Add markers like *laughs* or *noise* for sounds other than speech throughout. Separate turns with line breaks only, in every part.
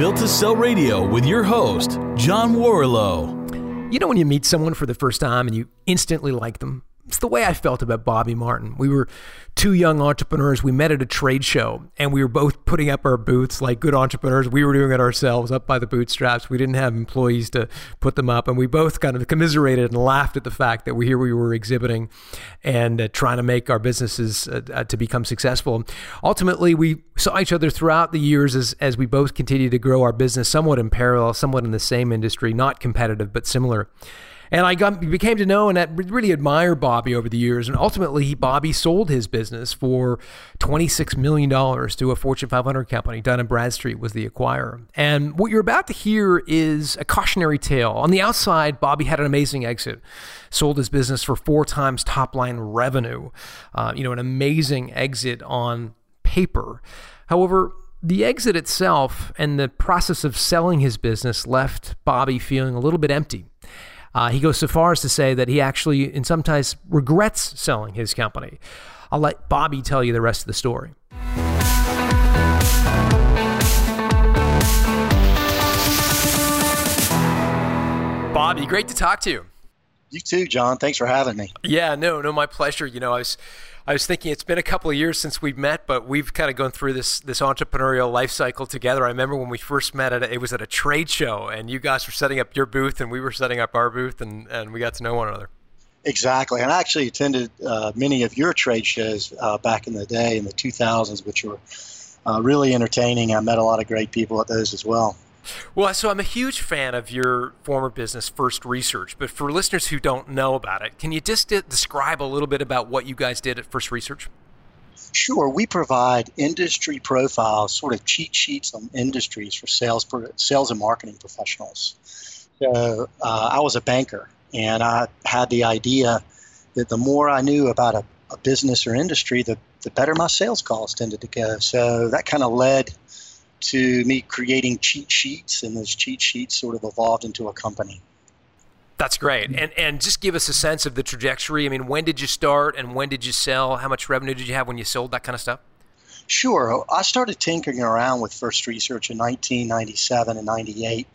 Built to Sell Radio with your host, John Warrillow.
You know, when you meet someone for the first time and you instantly like them, it's the way I felt about Bobby Martin. We were two young entrepreneurs. We met at a trade show and we were both putting up our booths like good entrepreneurs. We were doing it ourselves up by the bootstraps. We didn't have employees to put them up. And we both kind of commiserated and laughed at the fact that we here we were exhibiting and uh, trying to make our businesses uh, uh, to become successful. Ultimately, we saw each other throughout the years as, as we both continued to grow our business somewhat in parallel, somewhat in the same industry, not competitive, but similar. And I got became to know and really admire Bobby over the years. And ultimately, Bobby sold his business for $26 million to a Fortune 500 company. Dun & Bradstreet was the acquirer. And what you're about to hear is a cautionary tale. On the outside, Bobby had an amazing exit, sold his business for four times top line revenue. Uh, you know, an amazing exit on paper. However, the exit itself and the process of selling his business left Bobby feeling a little bit empty. Uh, he goes so far as to say that he actually, and sometimes, regrets selling his company. I'll let Bobby tell you the rest of the story. Bobby, great to talk to you.
You too, John. Thanks for having me.
Yeah, no, no, my pleasure. You know, I was I was thinking it's been a couple of years since we've met, but we've kind of gone through this this entrepreneurial life cycle together. I remember when we first met at a, it was at a trade show, and you guys were setting up your booth, and we were setting up our booth, and and we got to know one another.
Exactly, and I actually attended uh, many of your trade shows uh, back in the day in the 2000s, which were uh, really entertaining. I met a lot of great people at those as well.
Well, so I'm a huge fan of your former business, First Research. But for listeners who don't know about it, can you just describe a little bit about what you guys did at First Research?
Sure. We provide industry profiles, sort of cheat sheets on industries for sales, sales and marketing professionals. So uh, I was a banker, and I had the idea that the more I knew about a, a business or industry, the, the better my sales calls tended to go. So that kind of led to me creating cheat sheets, and those cheat sheets sort of evolved into a company.
That's great. And and just give us a sense of the trajectory. I mean, when did you start and when did you sell? How much revenue did you have when you sold that kind of stuff?
Sure. I started tinkering around with First Research in 1997 and 98.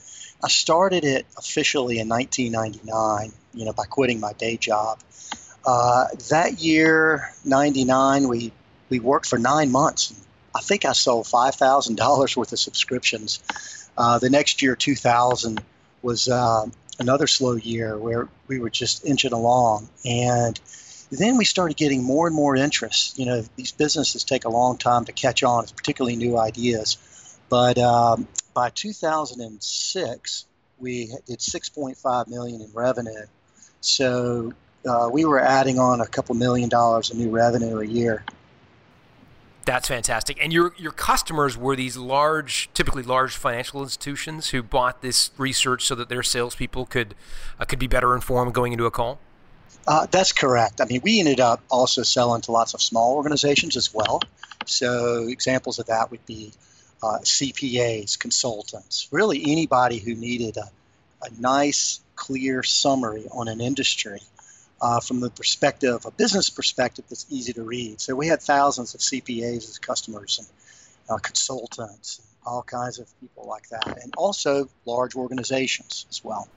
I started it officially in 1999, you know, by quitting my day job. Uh, that year, 99, we, we worked for nine months I think I sold five thousand dollars worth of subscriptions. Uh, the next year, 2000, was uh, another slow year where we were just inching along, and then we started getting more and more interest. You know, these businesses take a long time to catch on, particularly new ideas. But um, by 2006, we did 6.5 million in revenue. So uh, we were adding on a couple million dollars of new revenue a year.
That's fantastic. And your your customers were these large, typically large financial institutions who bought this research so that their salespeople could uh, could be better informed going into a call.
Uh, that's correct. I mean, we ended up also selling to lots of small organizations as well. So examples of that would be uh, CPAs, consultants, really anybody who needed a, a nice, clear summary on an industry uh, from the perspective, a business perspective that's easy to read. So we had thousands of CPAs as customers and uh, consultants, and all kinds of people like that, and also large organizations as well.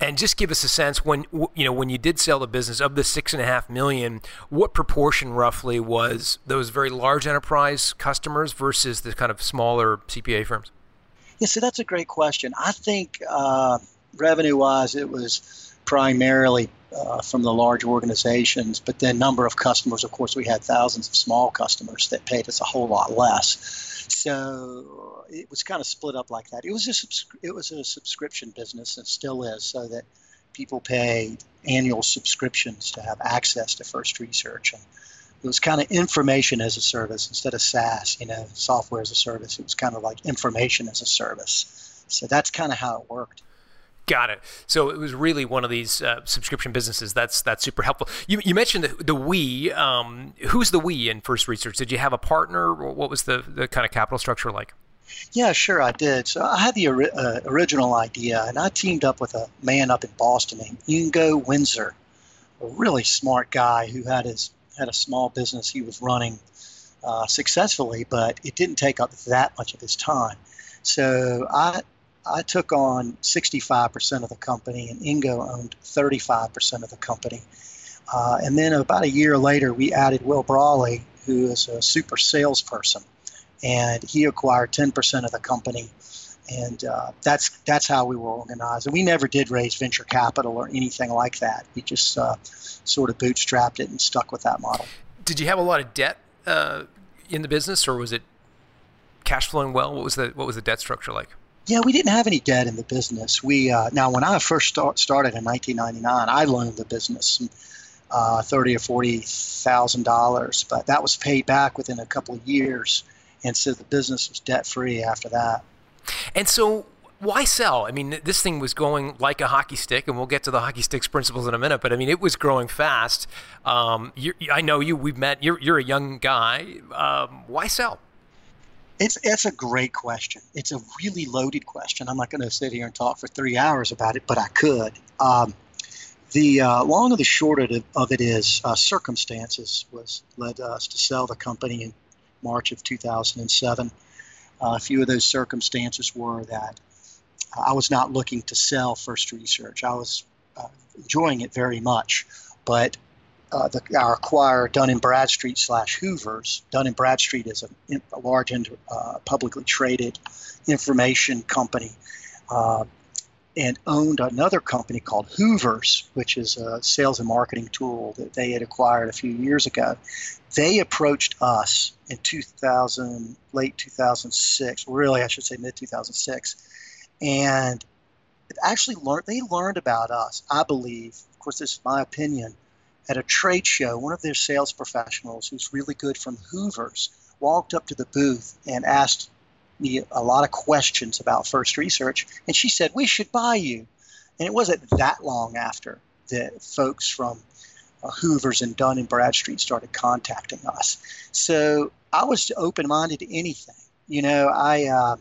And just give us a sense when you know when you did sell the business of the six and a half million, what proportion roughly was those very large enterprise customers versus the kind of smaller CPA firms?
Yeah, so that's a great question. I think uh, revenue-wise, it was primarily uh, from the large organizations, but then number of customers, of course, we had thousands of small customers that paid us a whole lot less. So it was kind of split up like that. It was a subs- it was a subscription business and still is, so that people pay annual subscriptions to have access to First Research. And it was kind of information as a service instead of SaaS, you know, software as a service. It was kind of like information as a service. So that's kind of how it worked.
Got it. So it was really one of these uh, subscription businesses. That's that's super helpful. You, you mentioned the, the we. Um, who's the we in First Research? Did you have a partner? What was the, the kind of capital structure like?
Yeah, sure, I did. So I had the uh, original idea, and I teamed up with a man up in Boston named Ingo Winzer, a really smart guy who had his had a small business he was running uh, successfully, but it didn't take up that much of his time. So I I took on 65% of the company, and Ingo owned 35% of the company. Uh, and then about a year later, we added Will Brawley, who is a super salesperson, and he acquired 10% of the company. And uh, that's that's how we were organized. And we never did raise venture capital or anything like that. We just uh, sort of bootstrapped it and stuck with that model.
Did you have a lot of debt uh, in the business, or was it cash flowing well? What was the what was the debt structure like?
Yeah, we didn't have any debt in the business. We uh, now when I first start, started in 1999, I loaned the business uh, thirty or forty thousand dollars, but that was paid back within a couple of years, and so the business was debt free after that.
And so, why sell? I mean, this thing was going like a hockey stick, and we'll get to the hockey sticks principles in a minute. But I mean, it was growing fast. Um, I know you. We've met. You're you're a young guy. Um, why sell?
It's it's a great question. It's a really loaded question. I'm not going to sit here and talk for three hours about it, but I could. Um, the uh, long and the short of it is uh, circumstances was led us to sell the company in March of 2007. Uh, a few of those circumstances were that I was not looking to sell First Research. I was uh, enjoying it very much, but uh, the, our acquirer, Dun and Bradstreet slash Hoover's. Dun and Bradstreet is a, a large uh, publicly traded information company, uh, and owned another company called Hoover's, which is a sales and marketing tool that they had acquired a few years ago. They approached us in 2000, late 2006, really I should say mid 2006, and actually learned they learned about us. I believe, of course, this is my opinion at a trade show, one of their sales professionals who's really good from Hoover's walked up to the booth and asked me a lot of questions about First Research, and she said, We should buy you. And it wasn't that long after that folks from uh, Hoover's and Dun and Bradstreet started contacting us. So I was open minded to anything. You know, I, uh,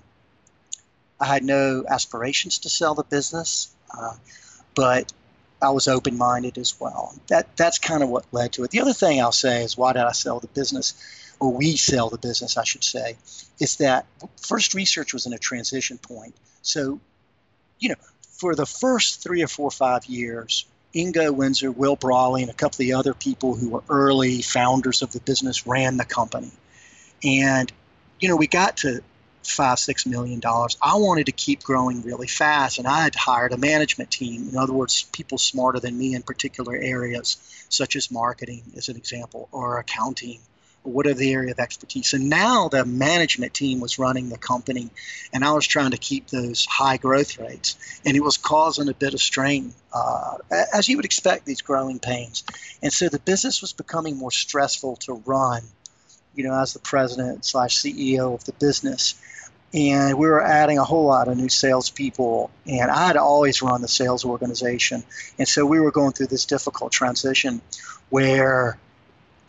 I had no aspirations to sell the business, uh, but I was open minded as well. That that's kind of what led to it. The other thing I'll say is why did I sell the business, or we sell the business, I should say, is that First Research was in a transition point. So, you know, for the first three or four or five years, Ingo Winzer, Will Brawley, and a couple of the other people who were early founders of the business ran the company. And, you know, we got to five, six million dollars. I wanted to keep growing really fast, and I had hired a management team. In other words, people smarter than me in particular areas, such as marketing, as an example, or accounting, or whatever the area of expertise. And now the management team was running the company, and I was trying to keep those high growth rates, and it was causing a bit of strain, uh, as you would expect, these growing pains. And so the business was becoming more stressful to run you know, as the president slash CEO of the business and we were adding a whole lot of new salespeople. And I had always run the sales organization, and so we were going through this difficult transition where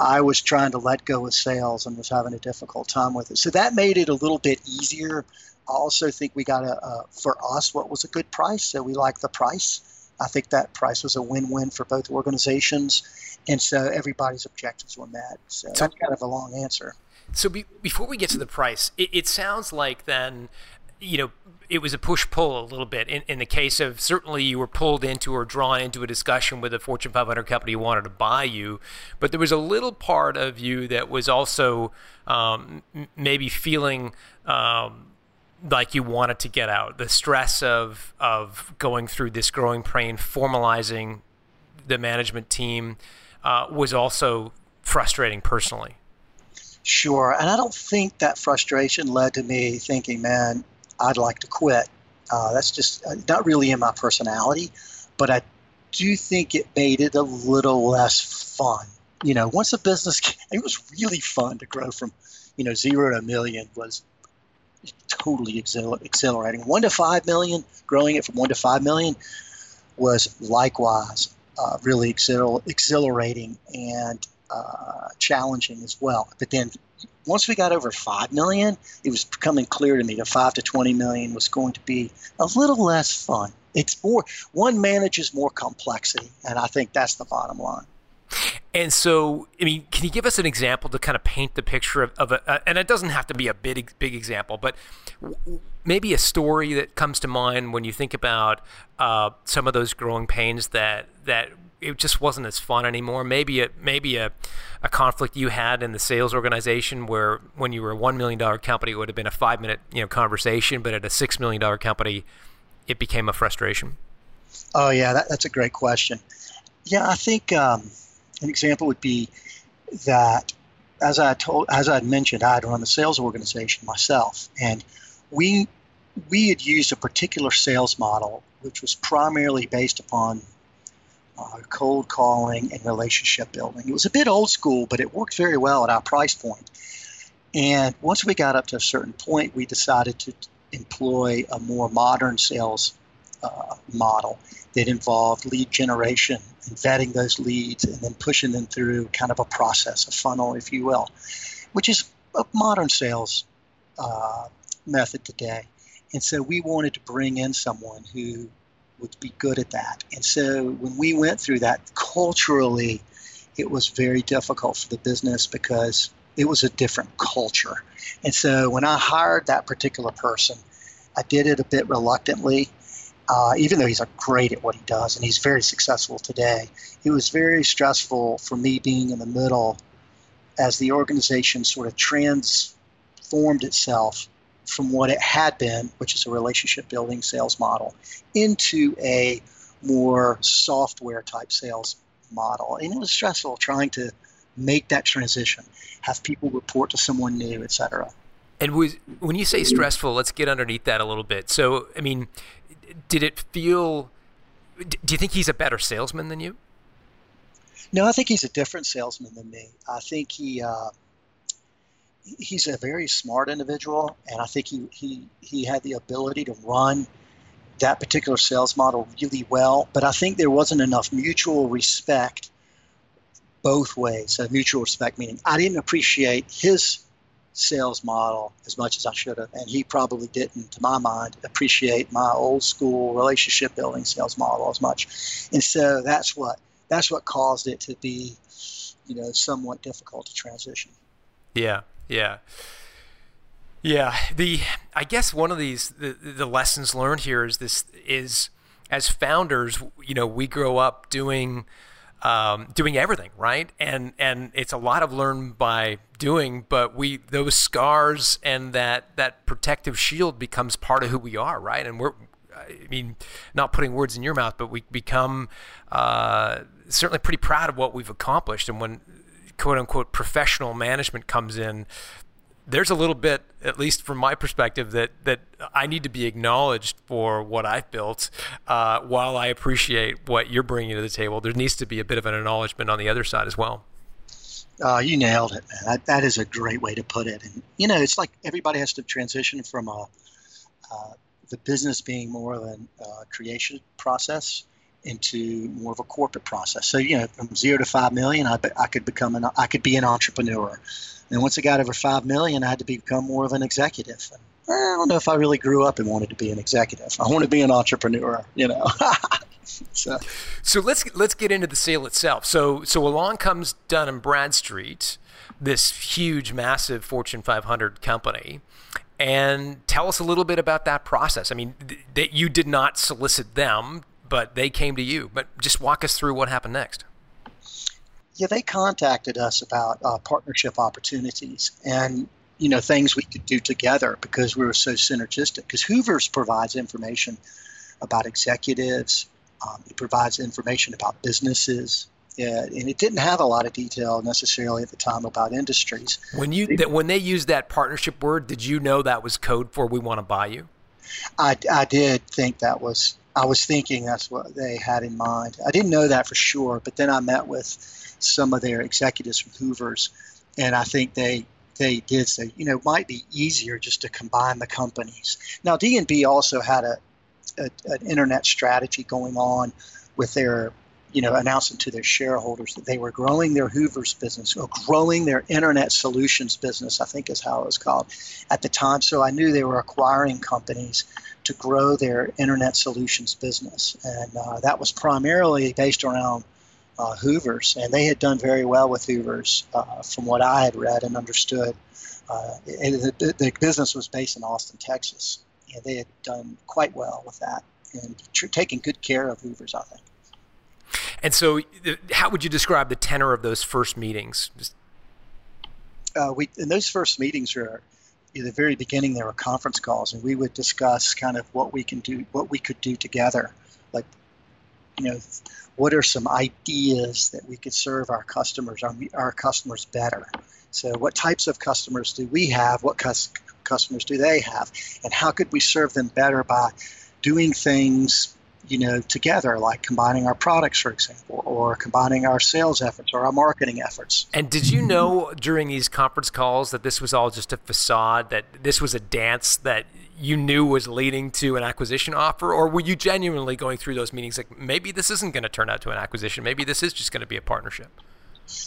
I was trying to let go of sales and was having a difficult time with it. So that made it a little bit easier. I also think we got a, a for us what was a good price, so we liked the price. I think that price was a win-win for both organizations, and so everybody's objectives were met. So, so that's kind of a long answer.
So be, before we get to the price, it, it sounds like then, you know, it was a push pull a little bit in, in the case of certainly you were pulled into or drawn into a discussion with a Fortune 500 company who wanted to buy you, but there was a little part of you that was also um, maybe feeling. Um, like you wanted to get out the stress of of going through this growing pain formalizing the management team uh, was also frustrating personally
Sure. And I don't think that frustration led to me thinking, man, I'd like to quit. Uh, that's just uh, not really in my personality, but I do think it made it a little less fun. You know, once a business, *laughs* it was really fun to grow from, you know, zero to a million was totally exhilarating. One to five million, growing it from one to five million was likewise uh, really exhilarating. And uh, challenging as well. But then once we got over 5 million, it was becoming clear to me that 5 to 20 million was going to be a little less fun. It's more, one manages more complexity, and I think that's the bottom line.
And so, I mean, can you give us an example to kind of paint the picture of, of a, uh, and it doesn't have to be a big, big example, but maybe a story that comes to mind when you think about uh, some of those growing pains that that it just wasn't as fun anymore. Maybe a maybe a, a conflict you had in the sales organization where when you were a one million dollar company, it would have been a five minute you know conversation, but at a six million dollar company, it became a frustration.
Oh yeah, that, that's a great question. Yeah, I think um, an example would be that as I told, as I mentioned, I had run the sales organization myself, and we we had used a particular sales model which was primarily based upon uh, cold calling and relationship building. It was a bit old school, but it worked very well at our price point. And once we got up to a certain point, we decided to employ a more modern sales uh, model that involved lead generation and vetting those leads and then pushing them through kind of a process, a funnel, if you will, which is a modern sales uh, method today. And so we wanted to bring in someone who would be good at that. And so when we went through that culturally, it was very difficult for the business because it was a different culture. And so when I hired that particular person, I did it a bit reluctantly, uh, even though he's great at what he does and he's very successful today. It was very stressful for me being in the middle as the organization sort of transformed itself from what it had been, which is a relationship building sales model, into a more software type sales model. And it was stressful trying to make that transition, have people report to someone new, et cetera.
And was, when you say stressful, let's get underneath that a little bit. So, I mean, did it feel? Do you think he's a better salesman than you?
No, I think he's a different salesman than me. I think he uh, he's a very smart individual, and I think he, he, he had the ability to run that particular sales model really well. But I think there wasn't enough mutual respect both ways. So mutual respect meaning I didn't appreciate his sales model as much as I should have, and he probably didn't, to my mind, appreciate my old school relationship building sales model as much. And so that's what that's what caused it to be, you know, somewhat difficult to transition.
Yeah, yeah. Yeah, the I guess one of these the, the lessons learned here is this is as founders, you know, we grow up doing um, doing everything right, and and it's a lot of learn by doing, but we those scars and that that protective shield becomes part of who we are, right? And we're I mean, not putting words in your mouth, but we become uh, certainly pretty proud of what we've accomplished. And when quote unquote professional management comes in, there's a little bit, at least from my perspective, that that I need to be acknowledged for what I've built. Uh, while I appreciate what you're bringing to the table, there needs to be a bit of an acknowledgement on the other side as well.
Uh, you nailed it, man. That, that is a great way to put it. And you know, it's like everybody has to transition from a uh, the business being more of a uh, creation process into more of a corporate process. So you know, from zero to five million, I, I could become an I could be an entrepreneur. And once I got over five million, I had to become more of an executive. And eh, I don't know if I really grew up and wanted to be an executive. I want to be an entrepreneur, you know. *laughs*
so. so let's let's get into the sale itself. So so along comes Dun and Bradstreet, this huge, massive Fortune 500 company and tell us a little bit about that process. I mean, th- that you did not solicit them but they came to you. But just walk us through what happened next.
Yeah, they contacted us about uh, partnership opportunities and you know things we could do together because we were so synergistic. Because Hoover's provides information about executives, um, it provides information about businesses, yeah, and it didn't have a lot of detail necessarily at the time about industries.
When you that when they used that partnership word, did you know that was code for we want to buy you?
I, I did think that was I was thinking that's what they had in mind. I didn't know that for sure, but then I met with some of their executives from Hoover's, and I think they they did say, you know, it might be easier just to combine the companies. Now, D&B also had a, a an internet strategy going on with their you know, announcing to their shareholders that they were growing their Hoover's business or growing their internet solutions business, I think is how it was called at the time. So I knew they were acquiring companies to grow their internet solutions business. And uh, that was primarily based around uh, Hoover's. And they had done very well with Hoover's uh, from what I had read and understood. Uh, the, the business was based in Austin, Texas. and they had done quite well with that and tr- taken good care of Hoover's, I think.
And so, how would you describe the tenor of those first meetings?
Uh, we in those first meetings were the very beginning there were conference calls and we would discuss kind of what we can do what we could do together. Like you know what are some ideas that we could serve our customers our, our customers better? So what types of customers do we have? What cus- customers do they have? And how could we serve them better by doing things you know together like combining our products for example or combining our sales efforts or our marketing efforts.
And did you know during these conference calls that this was all just a facade that this was a dance that you knew was leading to an acquisition offer? Or were you genuinely going through those meetings like maybe this isn't going to turn out to an acquisition maybe this is just going to be a partnership?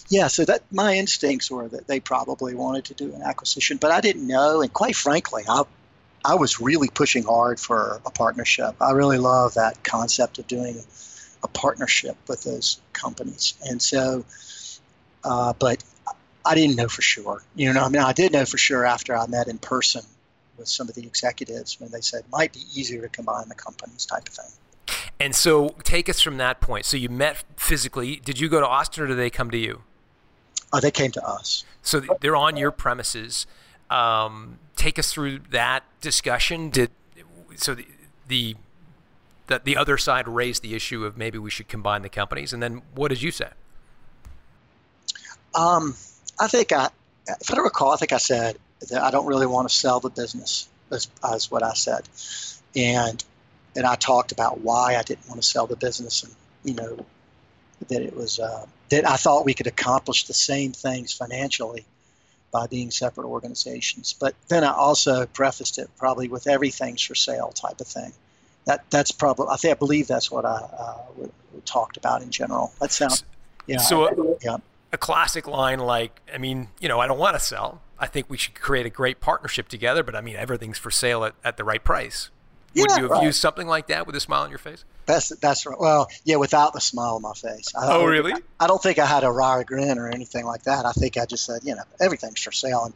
Yeah so that my instincts were that they probably wanted to do an acquisition but i didn't know and quite frankly i I was really pushing hard for a partnership. I really love that concept of doing a partnership with those companies. And so, uh, but I didn't know for sure. You know, I mean, I did know for sure after I met in person with some of the executives when they said it might be easier to combine the companies type of thing.
And so, take us from that point. So you met physically. Did you go to Austin, or did they come to you?
Uh, they came to us.
So they're on your premises. Um, take us through that discussion. Did so the, the the other side raised the issue of maybe we should combine the companies, and then what did you say?
Um, I think I, if I recall, I think I said that I don't really want to sell the business. As, as what I said, and and I talked about why I didn't want to sell the business, and you know that it was uh, that I thought we could accomplish the same things financially by being separate organizations. But then I also prefaced it probably with everything's for sale type of thing. That that's probably I think I believe that's what I uh, we, we talked about in general. That sounds yeah.
So a, yeah. a classic line like I mean you know I don't want to sell. I think we should create a great partnership together. But I mean everything's for sale at, at the right price. Would you have
right.
used something like that with a smile on your face?
That's that's right. Well, yeah, without the smile on my face.
I oh, really?
I, I, don't think I had a wry grin or anything like that. I think I just said, you know, everything's for sale, and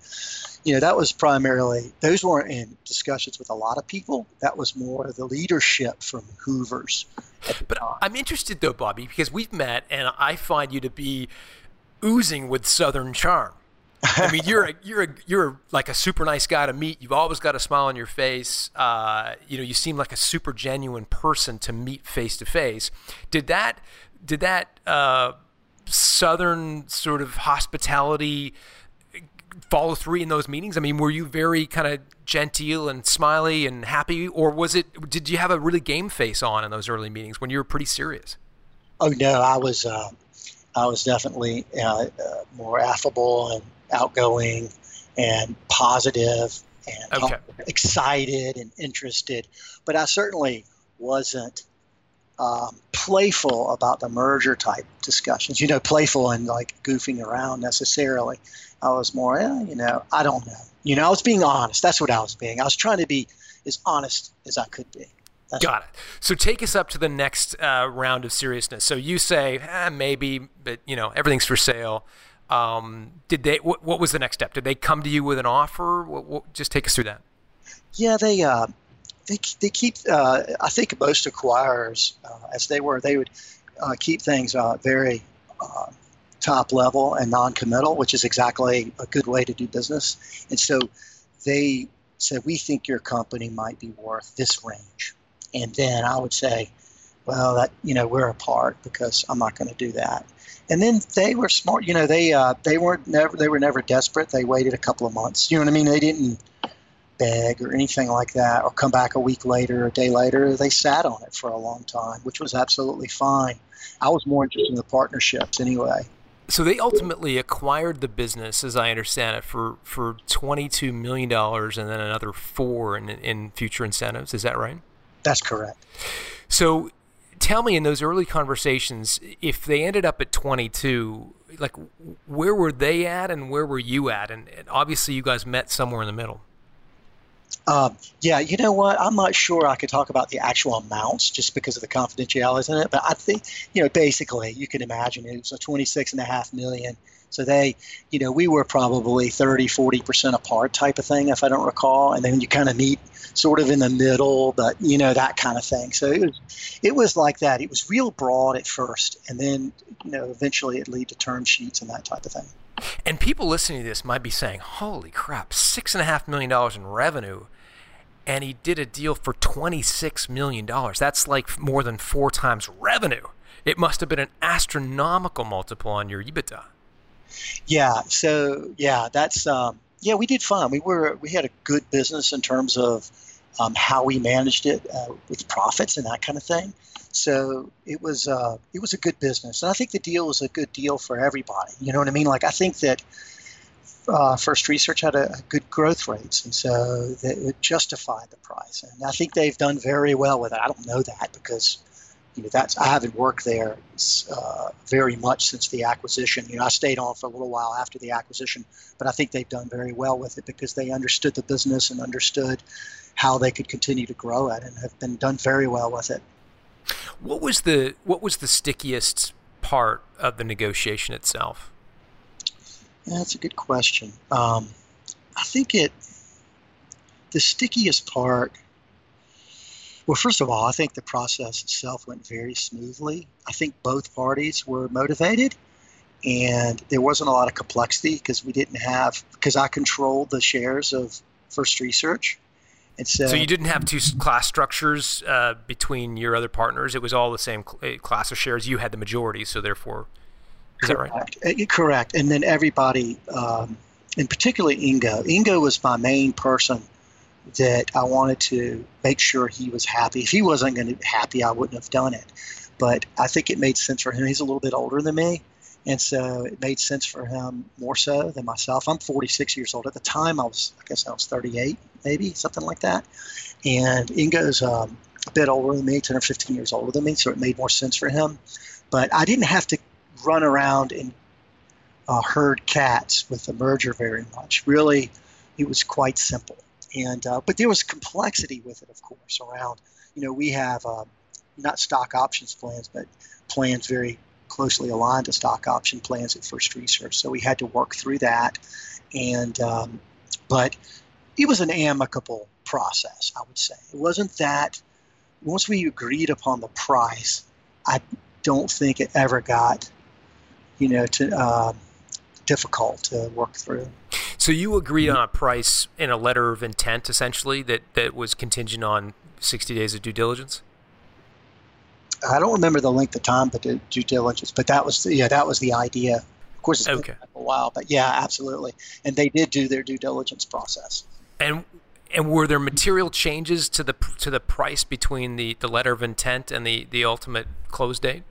you know that was primarily those weren't in discussions with a lot of people. That was more the leadership from Hoover's.
But I'm interested though, Bobby, because we've met, and I find you to be oozing with Southern charm. I mean, you're a, you're a, you're like a super nice guy to meet. You've always got a smile on your face. Uh, you know, you seem like a super genuine person to meet face to face. Did that did that uh, southern sort of hospitality follow through in those meetings? I mean, were you very kind of genteel and smiley and happy, or was it? Did you have a really game face on in those early meetings when you were pretty serious?
Oh no, I was. Uh, I was definitely uh, uh more affable and outgoing and positive and
okay.
excited and interested. But I certainly wasn't um, playful about the merger type discussions. You know, playful and like goofing around necessarily. I was more, eh, you know, I don't know. You know, I was being honest. That's what I was being. I was trying to be as honest as I could be.
That's Got it. So take us up to the next uh, round of seriousness. So you say, eh, maybe, but you know, everything's for sale. Um, did they? What, was the next step? Did they come to you with an offer? What, what, just take us through that.
Yeah, they uh, they they keep. Uh, I think most acquirers, uh, as they were, they would uh, keep things uh, very uh, top level and non-committal, which is exactly a good way to do business. And so they said, "We think your company might be worth this range," and then I would say, "Well, that you know, we're apart because I'm not going to do that." And then they were smart. You know, they uh, they weren't never they were never desperate. They waited a couple of months. You know what I mean? They didn't beg or anything like that, or come back a week later, a day later. They sat on it for a long time, which was absolutely fine. I was more interested in the partnerships anyway.
So they ultimately acquired the business, as I understand it, for for twenty two million dollars, and then another four in in future incentives. Is that right?
That's correct.
So tell me in those early conversations if they ended up at 22 like where were they at and where were you at and, and, obviously you guys met somewhere in the middle
Um, yeah, you know what? I'm not sure I could talk about the actual amounts just because of the confidentiality in it. But I think, you know, basically, you can imagine it was a 26 and a half million. So they, you know, we were probably 30, 40% apart type of thing, if I don't recall. And then you kind of meet sort of in the middle, but, you know, that kind of thing. So it was, it was like that. It was real broad at first. And then, you know, eventually it lead to term sheets and that type of thing.
And people listening to this might be saying, holy crap, $6.5 million in revenue. And he did a deal for $26 million. That's like more than four times revenue. It must have been an astronomical multiple on your EBITDA.
Yeah. So, yeah, that's, um, yeah, we did fine. We were, we had a good business in terms of um, how we managed it uh, with profits and that kind of thing. So it was uh, it was a good business, and I think the deal was a good deal for everybody. You know what I mean? Like I think that uh, First Research had a, a, good growth rates, and so it justified the price. And I think they've done very well with it. I don't know that because you know that's I haven't worked there uh, very much since the acquisition. You know, I stayed on for a little while after the acquisition, but I think they've done very well with it because they understood the business and understood how they could continue to grow it, and have been done very well with it.
What was the what was the stickiest part of the negotiation itself?
Yeah, that's a good question. Um, I think it the stickiest part. Well, first of all, I think the process itself went very smoothly. I think both parties were motivated, and there wasn't a lot of complexity because we didn't have because I controlled the shares of First Research,
so, so, you didn't have two class structures uh, between your other partners. It was all the same uh, class of shares. You had the majority, so therefore, is
correct. that right? Uh, correct. And then everybody, um, and particularly Ingo. Ingo was my main person that I wanted to make sure he was happy. If he wasn't going to be happy, I wouldn't have done it. But I think it made sense for him. He's a little bit older than me, and so it made sense for him more so than myself. I'm 46 years old. At the time, I was, I guess I was 38, maybe, something like that. And Ingo's um, a bit older than me, 10 or 15 years older than me, so it made more sense for him. But I didn't have to run around and uh, herd cats with the merger very much. Really, it was quite simple. And uh, but there was complexity with it, of course, around you know we have uh, not stock options plans, but plans very closely aligned to stock option plans at First Research. So we had to work through that, and um, but it was an amicable process. I would say it wasn't that. Once we agreed upon the price, I don't think it ever got, you know, to uh, difficult to work through.
So you agreed on a price in a letter of intent, essentially, that that was contingent on 60 days of due diligence.
I don't remember the length of time, but the due diligence. But that was the, yeah, that was the idea. Of course, it's okay. been a while, but yeah, absolutely. And they did do their due diligence process.
And and were there material changes to the to the price between the, the letter of intent and the, the ultimate close date?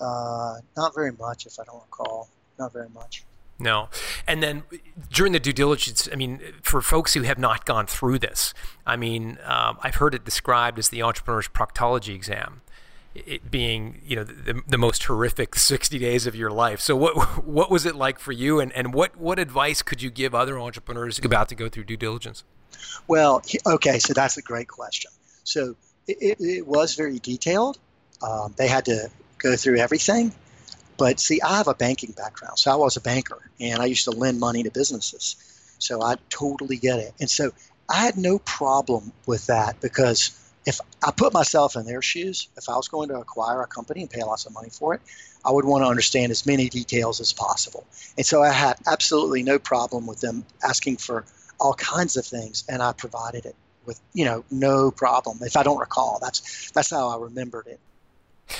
Uh, not very much, if I don't recall. Not very much.
No. And then during the due diligence, I mean, for folks who have not gone through this, I mean, um, I've heard it described as the entrepreneur's proctology exam. It being, you know, the, the most horrific *laughs* 60 days of your life. So, what what was it like for you, and, and what, what advice could you give other entrepreneurs about to go through due diligence?
Well, okay, so that's a great question. So, it, it was very detailed. Um, they had to go through everything. But see, I have a banking background, so I was a banker, and I used to lend money to businesses. So I totally get it. And so I had no problem with that because if I put myself in their shoes, if I was going to acquire a company and pay lots of money for it, I would want to understand as many details as possible. And so I had absolutely no problem with them asking for all kinds of things, and I provided it with you know no problem. If I don't recall, that's that's how I remembered it.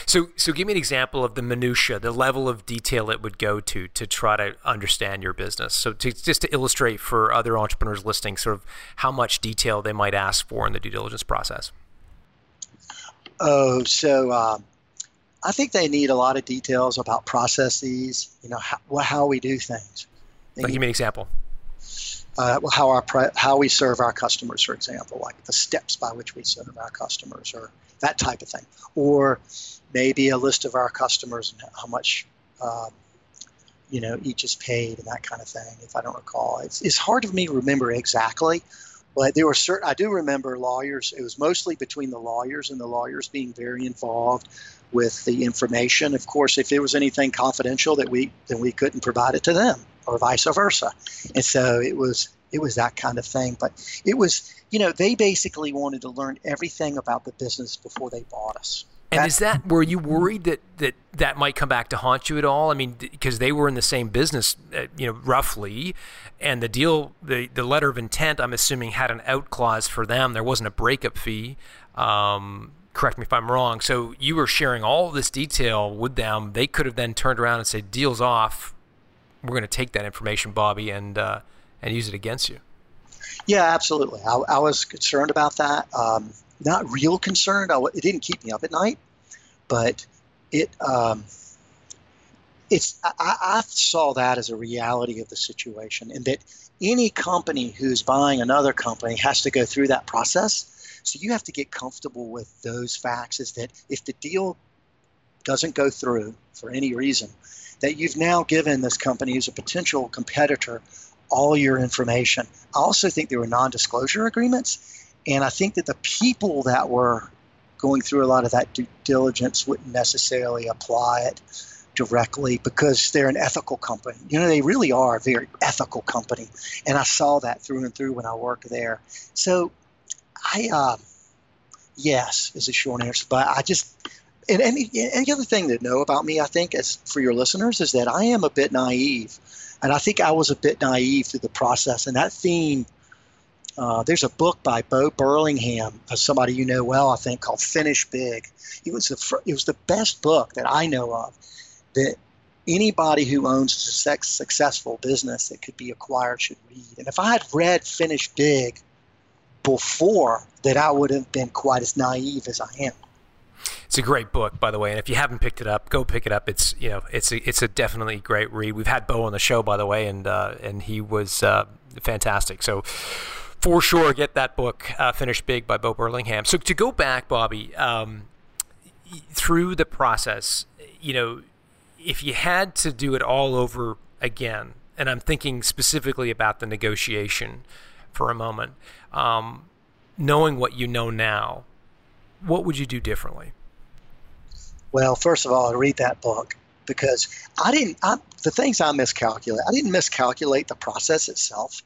So, so give me an example of the minutia, the level of detail it would go to to try to understand your business. So, to, just to illustrate for other entrepreneurs listening, sort of how much detail they might ask for in the due diligence process.
Oh, so um, I think they need a lot of details about processes. You know, how, how we do things.
like, give me an example.
Uh, how our how we serve our customers, for example, like the steps by which we serve our customers, or that type of thing, or maybe a list of our customers and how much um, you know, each is paid and that kind of thing, if I don't recall. It's, it's hard for me to remember exactly, but there were certain, I do remember lawyers, it was mostly between the lawyers and the lawyers being very involved with the information. Of course, if there was anything confidential that we, then we couldn't provide it to them or vice versa. And so it was, it was that kind of thing. But it was, you know, they basically wanted to learn everything about the business before they bought us.
And is that were you worried that that that might come back to haunt you at all? I mean, because they were in the same business, uh, you know, roughly, and the deal, the the letter of intent, I'm assuming had an out clause for them. There wasn't a breakup fee. Um, correct me if I'm wrong. So you were sharing all this detail with them. They could have then turned around and said, "Deal's off. We're going to take that information, Bobby, and uh, and use it against you."
Yeah, absolutely. I, I was concerned about that. Um, not real concerned. I, it didn't keep me up at night, but it um, it's I, I, saw that as a reality of the situation, and that any company who's buying another company has to go through that process. So you have to get comfortable with those facts. Is that if the deal doesn't go through for any reason, that you've now given this company who's a potential competitor all your information. I also think there were non-disclosure agreements and I think that the people that were going through a lot of that due diligence wouldn't necessarily apply it directly because they're an ethical company. You know, they really are a very ethical company. And I saw that through and through when I worked there. So I, uh, yes, is a short answer. But I just, and any, any other thing to know about me, I think, as for your listeners, is that I am a bit naive. And I think I was a bit naive through the process. And that theme uh, there's a book by Bo Burlingham, uh, somebody you know well, I think, called Finish Big. It was the fr- it was the best book that I know of that anybody who owns a sex- successful business that could be acquired should read. And if I had read Finish Big before, that I would have been quite as naive as I am.
It's a great book, by the way, and if you haven't picked it up, go pick it up. It's you know it's a, it's a definitely great read. We've had Bo on the show, by the way, and uh, and he was uh, fantastic. So for sure get that book uh, Big by Bo Burlingham. So to go back, Bobby, um, through the process, you know, if you had to do it all over again, and I'm thinking specifically about the negotiation for a moment, um, knowing what you know now, what would you do differently?
Well, first of all, I read that book because I didn't. I, the things I miscalculate, I didn't miscalculate the process itself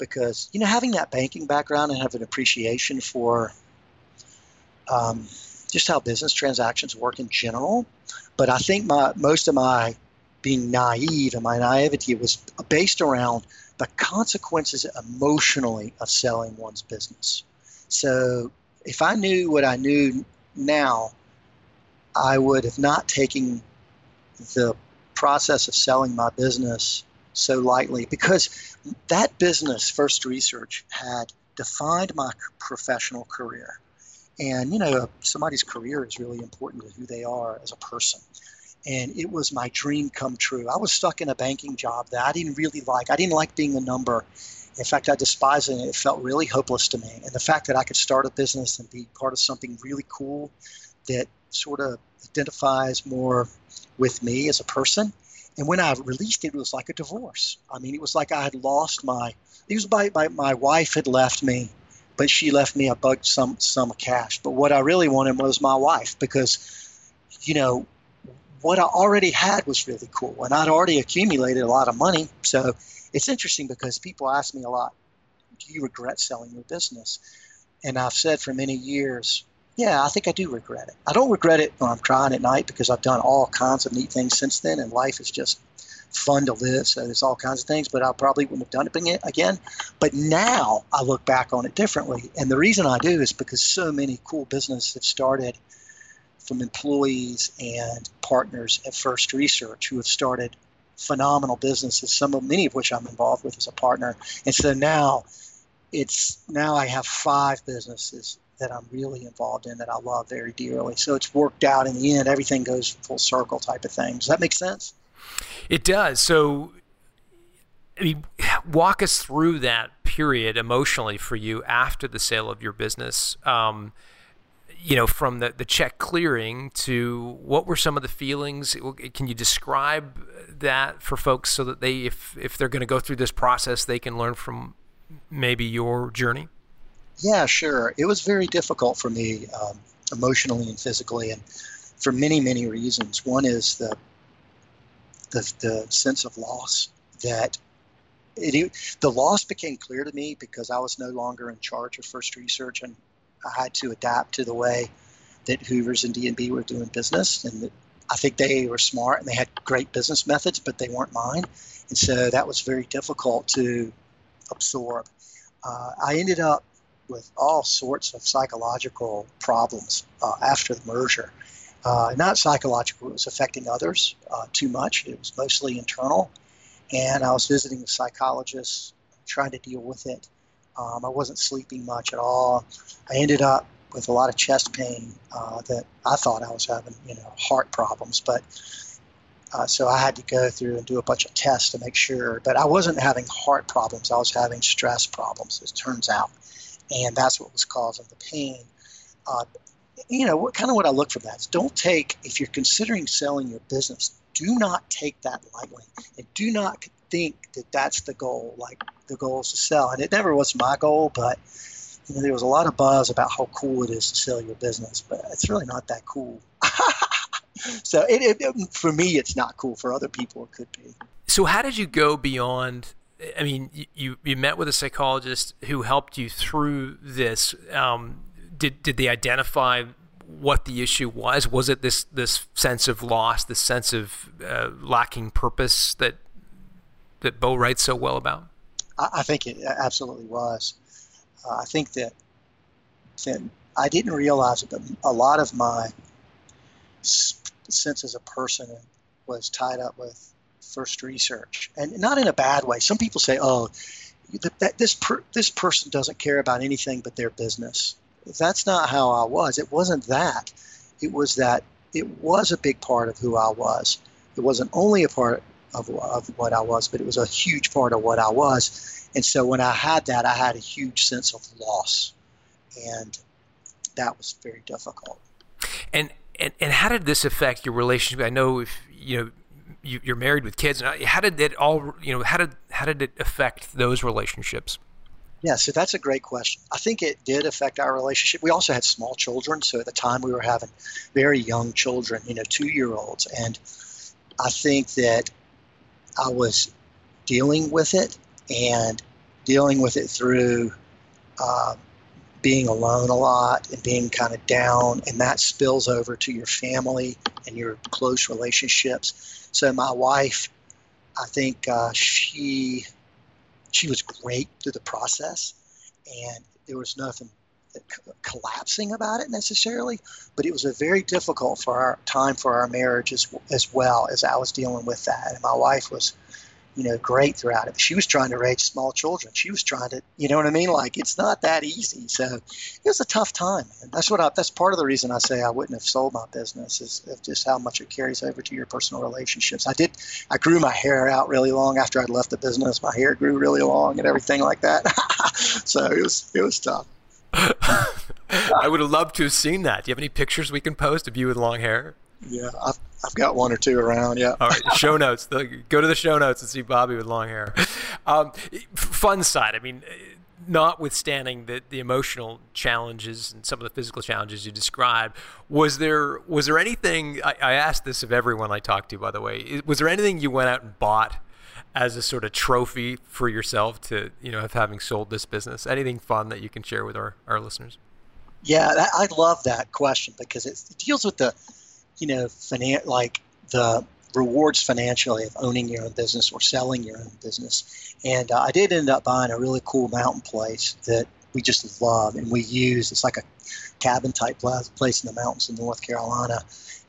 because you know having that banking background and have an appreciation for um, just how business transactions work in general. But I think my most of my being naive and my naivety was based around the consequences emotionally of selling one's business. So if I knew what I knew now, I would have not taken the process of selling my business so lightly because that business, First Research, had defined my professional career. And, you know, somebody's career is really important to who they are as a person. And it was my dream come true. I was stuck in a banking job that I didn't really like. I didn't like being a number. In fact, I despised it. It felt really hopeless to me. And the fact that I could start a business and be part of something really cool that sort of identifies more with me as a person and when I released it, it was like a divorce. I mean, it was like I had lost my. It was by, by my wife had left me, but she left me a bug some of cash. But what I really wanted was my wife because, you know, what I already had was really cool, and I'd already accumulated a lot of money. So it's interesting because people ask me a lot, "Do you regret selling your business?" And I've said for many years, yeah, I think I do regret it. I don't regret it when I'm crying at night because I've done all kinds of neat things since then, and life is just fun to live. So there's all kinds of things, but I probably wouldn't have done it again. But now I look back on it differently, and the reason I do is because so many cool businesses have started from employees and partners at First Research who have started phenomenal businesses. Some of many of which I'm involved with as a partner, and so now it's now I have five businesses that I'm really involved in that I love very dearly. So it's worked out in the end. Everything goes full circle type of thing. Does that make sense?
It does. So, I mean, walk us through that period emotionally for you after the sale of your business. Um, you know, from the, the check clearing to what were some of the feelings? Can you describe that for folks so that they, if if they're going to go through this process, they can learn from maybe your journey?
Yeah, sure. It was very difficult for me um, emotionally and physically, and for many many reasons. One is the the, the sense of loss that it, the loss became clear to me because I was no longer in charge of First Research and I had to adapt to the way that Hoover's and D&B were doing business. And I think they were smart and they had great business methods, but they weren't mine. And so that was very difficult to absorb. Uh, I ended up with all sorts of psychological problems uh, after the merger. Uh, not psychological, it was affecting others uh, too much. It was mostly internal and I was visiting a psychologist, trying to deal with it. Um, I wasn't sleeping much at all. I ended up with a lot of chest pain uh, that I thought I was having, you know, heart problems. But uh, so I had to go through and do a bunch of tests to make sure. But I wasn't having heart problems. I was having stress problems, it turns out, and that's what was causing the pain. Uh, you know, what kind of what I look for that is don't take if you're considering selling your business, do not take that lightly and do not think that that's the goal like the goal is to sell. And it never was my goal but you know, there was a lot of buzz about how cool it is to sell your business but it's really not that cool. *laughs* So it, it, it, for me it's not cool. For other people it could be.
So how did you go beyond i mean you, you met with a psychologist who helped you through this um, did, did they identify what the issue was. Was it this this sense of loss, this sense of uh, lacking purpose that that Bo writes so well about?
I, think it absolutely was. Uh, I think that, that I didn't realize it, but a lot of my sense as a person was tied up with first research, and not in a bad way. Some people say, "Oh, that, this per, this person doesn't care about anything but their business." that's not how I was. It wasn't that. It was that it was a big part of who I was. It wasn't only a part of, of what I was, but it was a huge part of what I was. And so when I had that, I had a huge sense of loss. And that was very difficult.
And, and, and how did this affect your relationship? I know if, you know, you, you're married with kids. How did it all, you know, how did, how did it affect those relationships?
Yeah, so that's a great question. I think it did affect our relationship. We also had small children, so at the time we were having very young children, you know, two year olds. And I think that I was dealing with it and dealing with it through uh, being alone a lot and being kind of down, and that spills over to your family and your close relationships. So, my wife, I think uh, she she was great through the process, and there was nothing collapsing about it necessarily, but it was a very difficult for our time for our marriage as, as well as I was dealing with that. And my wife was you know, great throughout it. She was trying to raise small children. She was trying to, you know what I mean? Like it's not that easy. So it was a tough time. And that's what I, that's part of the reason I say I wouldn't have sold my business is just how much it carries over to your personal relationships. I did, I grew my hair out really long after I'd left the business. My hair grew really long and everything like that. *laughs* so it was, it was tough. *laughs*
I would have loved to have seen that. Do you have any pictures we can post of you with long hair?
Yeah, I've, I've got one or two around. Yeah.
All right. Show notes. Go to the show notes and see Bobby with long hair. Um, fun side. I mean, notwithstanding the, the emotional challenges and some of the physical challenges you described, was there was there anything? I, I asked this of everyone I talked to, by the way. Was there anything you went out and bought? as a sort of trophy for yourself to you know of having sold this business anything fun that you can share with our, our listeners
yeah i love that question because it deals with the you know, finan- like the rewards financially of owning your own business or selling your own business. And uh, I did end up buying a really cool mountain place that we just love and we use. It's like a cabin type place in the mountains in North Carolina.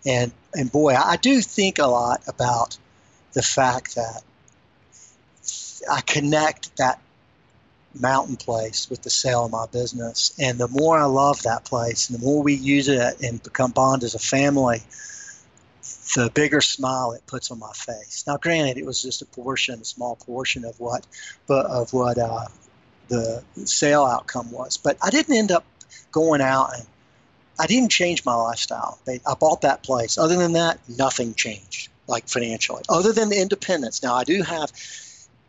And and boy, I do think a lot about the fact that I connect that mountain place with the sale of my business. And the more I love that place and the more we use it and become bond as a family, the bigger smile it puts on my face. Now, granted, it was just a portion, a small portion of what, but of what uh, the sale outcome was. But I didn't end up going out and I didn't change my lifestyle. I bought that place. Other than that, nothing changed. like financially, other than the independence. Now, I do have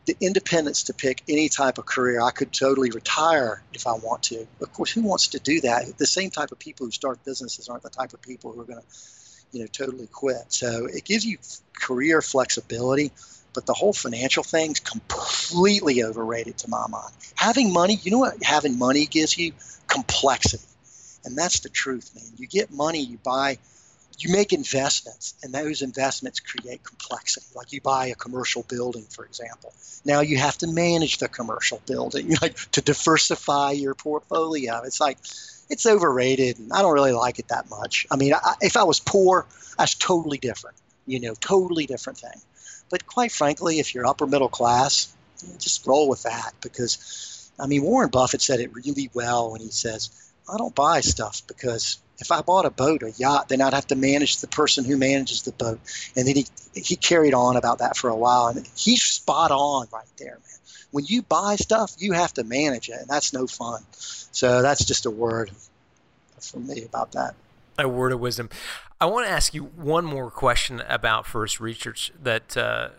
the independence to pick any type of career. I could totally retire if I want to. Of course, who wants to do that? The same type of people who start businesses aren't the type of people who are going to, you know, totally quit. So it gives you career flexibility, but the whole financial thing's completely overrated to my mind. Having money, you know what having money gives you? Complexity. And that's the truth, man. You get money, you buy you make investments and those investments create complexity. Like you buy a commercial building for example. Now you have to manage the commercial building *laughs* like to diversify your portfolio. It's like it's overrated and i don't really like it that much. I mean I, if i was poor that's totally different you know totally different thing. But quite frankly if you're upper middle class just roll with that because i mean warren buffett said it really well when he says i don't buy stuff because if I bought a boat, a yacht, then I'd have to manage the person who manages the boat. And then he he carried on about that for a while, and he's spot on right there, man. When you buy stuff, you have to manage it, and that's no fun. So that's just a word from me about that.
A word of wisdom. I want to ask you one more question about First Research that uh,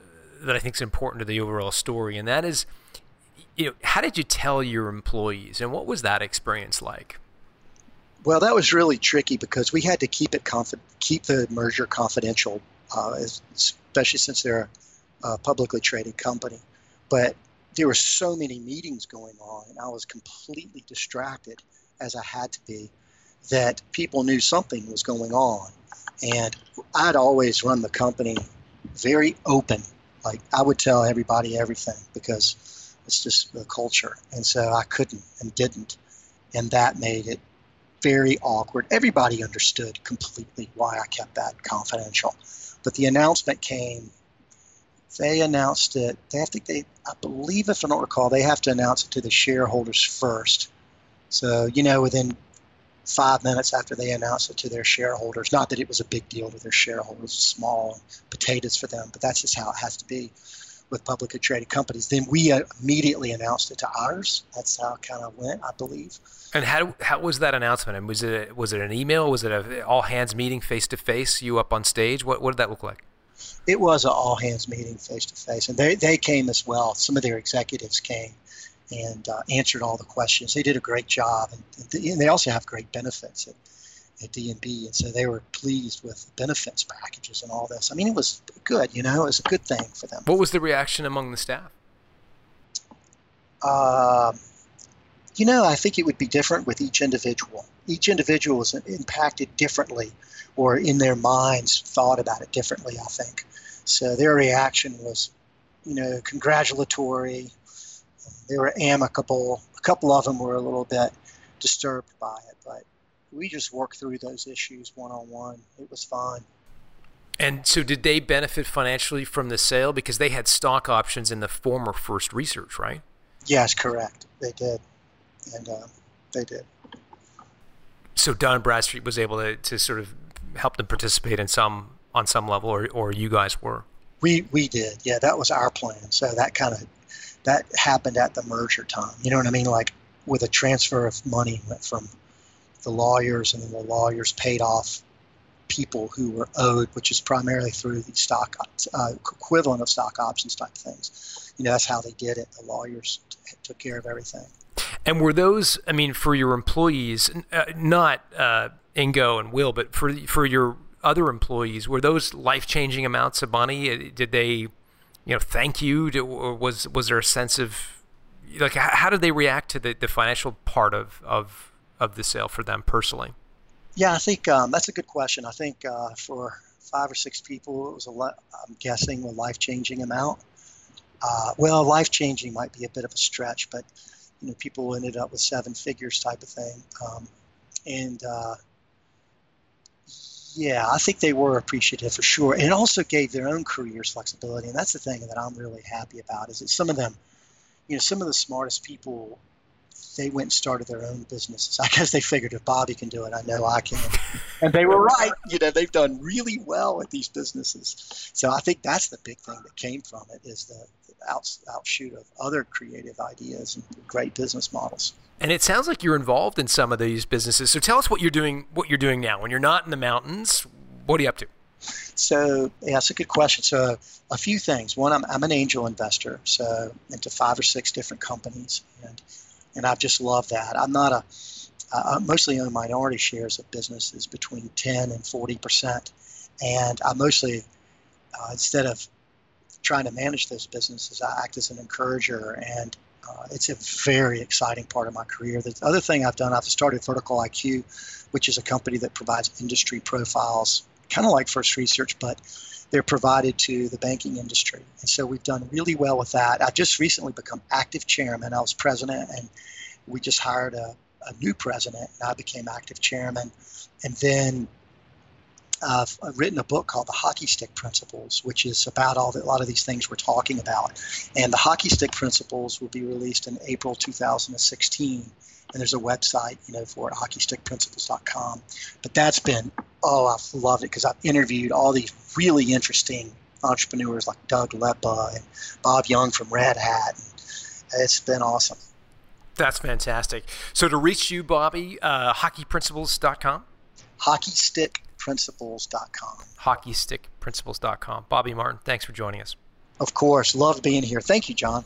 that I think is important to the overall story, and that is, you know, how did you tell your employees, and what was that experience like?
Well, that was really tricky because we had to keep it keep the merger confidential, uh, especially since they're a publicly traded company. But there were so many meetings going on, and I was completely distracted, as I had to be, that people knew something was going on. And I'd always run the company very open. Like I would tell everybody everything because it's just the culture. And so I couldn't and didn't. And that made it very awkward. Everybody understood completely why I kept that confidential. But the announcement came. They announced it. They have to. They, I believe, if I don't recall, they have to announce it to the shareholders first. So you know, within five minutes after they announced it to their shareholders, not that it was a big deal to their shareholders, small potatoes for them, but that's just how it has to be with publicly traded companies. Then we uh, immediately announced it to ours. That's how it kind of went, I believe.
And how how was that announcement? And was it was it an email? Was it a all hands meeting face to face? You up on stage? What what did that look like?
It was an all hands meeting face to face, and they they came as well. Some of their executives came and uh, answered all the questions. They did a great job, and, and they also have great benefits at, at D&B, and so they were pleased with the benefits packages and all this. I mean, it was good. You know, it was a good thing for them.
What was the reaction among the staff?
Um, you know, I think it would be different with each individual. Each individual is impacted differently, or in their minds thought about it differently. I think so. Their reaction was, you know, congratulatory. They were amicable. A couple of them were a little bit disturbed by it, but we just worked through those issues one on one. It was fine.
And so, did they benefit financially from the sale because they had stock options in the former First Research, right?
Yes, correct. They did and uh, they did.
So Dun Bradstreet was able to, to sort of help them participate in some on some level, or, or you guys were.
We we did, yeah. That was our plan. So that kind of that happened at the merger time. You know what I mean? Like with a transfer of money went from the lawyers, and then the lawyers paid off people who were owed, which is primarily through the stock uh, equivalent of stock options type things. You know, that's how they did it. The lawyers t- took care of everything.
And were those, I mean, for your employees, uh, not uh, Ingo and Will, but for for your other employees, were those life changing amounts of money? Uh, did they, you know, thank you? or was was there a sense of like how did they react to the, the financial part of, of of the sale for them personally?
Yeah, I think um, that's a good question. I think uh, for five or six people, it was a le- I'm guessing a life changing amount. Uh, well, life changing might be a bit of a stretch, but you know, people ended up with seven figures type of thing. Um, and uh, yeah, I think they were appreciative for sure. And it also gave their own careers flexibility. And that's the thing that I'm really happy about is that some of them, you know, some of the smartest people, they went and started their own businesses. *laughs* I guess they figured if Bobby can do it, I know I can. and they were right. You know, they've done really well at these businesses. So I think that's the big thing that came from it is the, out, outshoot of other creative ideas and great business models.
And it sounds like you're involved in some of these businesses. So tell us what you're doing. What you're doing now when you're not in the mountains. What are you up to?
So yeah, that's a good question. So a few things. One, I'm, I'm an angel investor, so into five or six different companies, and and I've just loved that. I'm not a I mostly own minority shares of businesses between 10 and 40 percent, and I mostly uh, instead of trying to manage those businesses, I act as an encourager, and uh, it's a very exciting part of my career. The other thing I've done, I've started Vertical IQ, which is a company that provides industry profiles, kind of like First Research, but they're provided to the banking industry. And so we've done really well with that. I've just recently become active chairman. I was president, and we just hired a, a new president, and I became active chairman. And then I've written a book called The Hockey Stick Principles, which is about all the, a lot of these things we're talking about. And the Hockey Stick Principles will be released in April 2016. And there's a website, you know, for it, hockeystickprinciples.com. But that's been, oh, I've loved it because I've interviewed all these really interesting entrepreneurs like Doug Lebda and Bob Young from Red Hat. And it's been awesome.
That's fantastic. So to reach you, Bobby, uh, hockeyprinciples.com?
Hockeystick hockeystickprinciples.com.
Hockeystickprinciples.com. Bobby Martin, thanks for joining us.
Of course. Love being here. Thank you, John.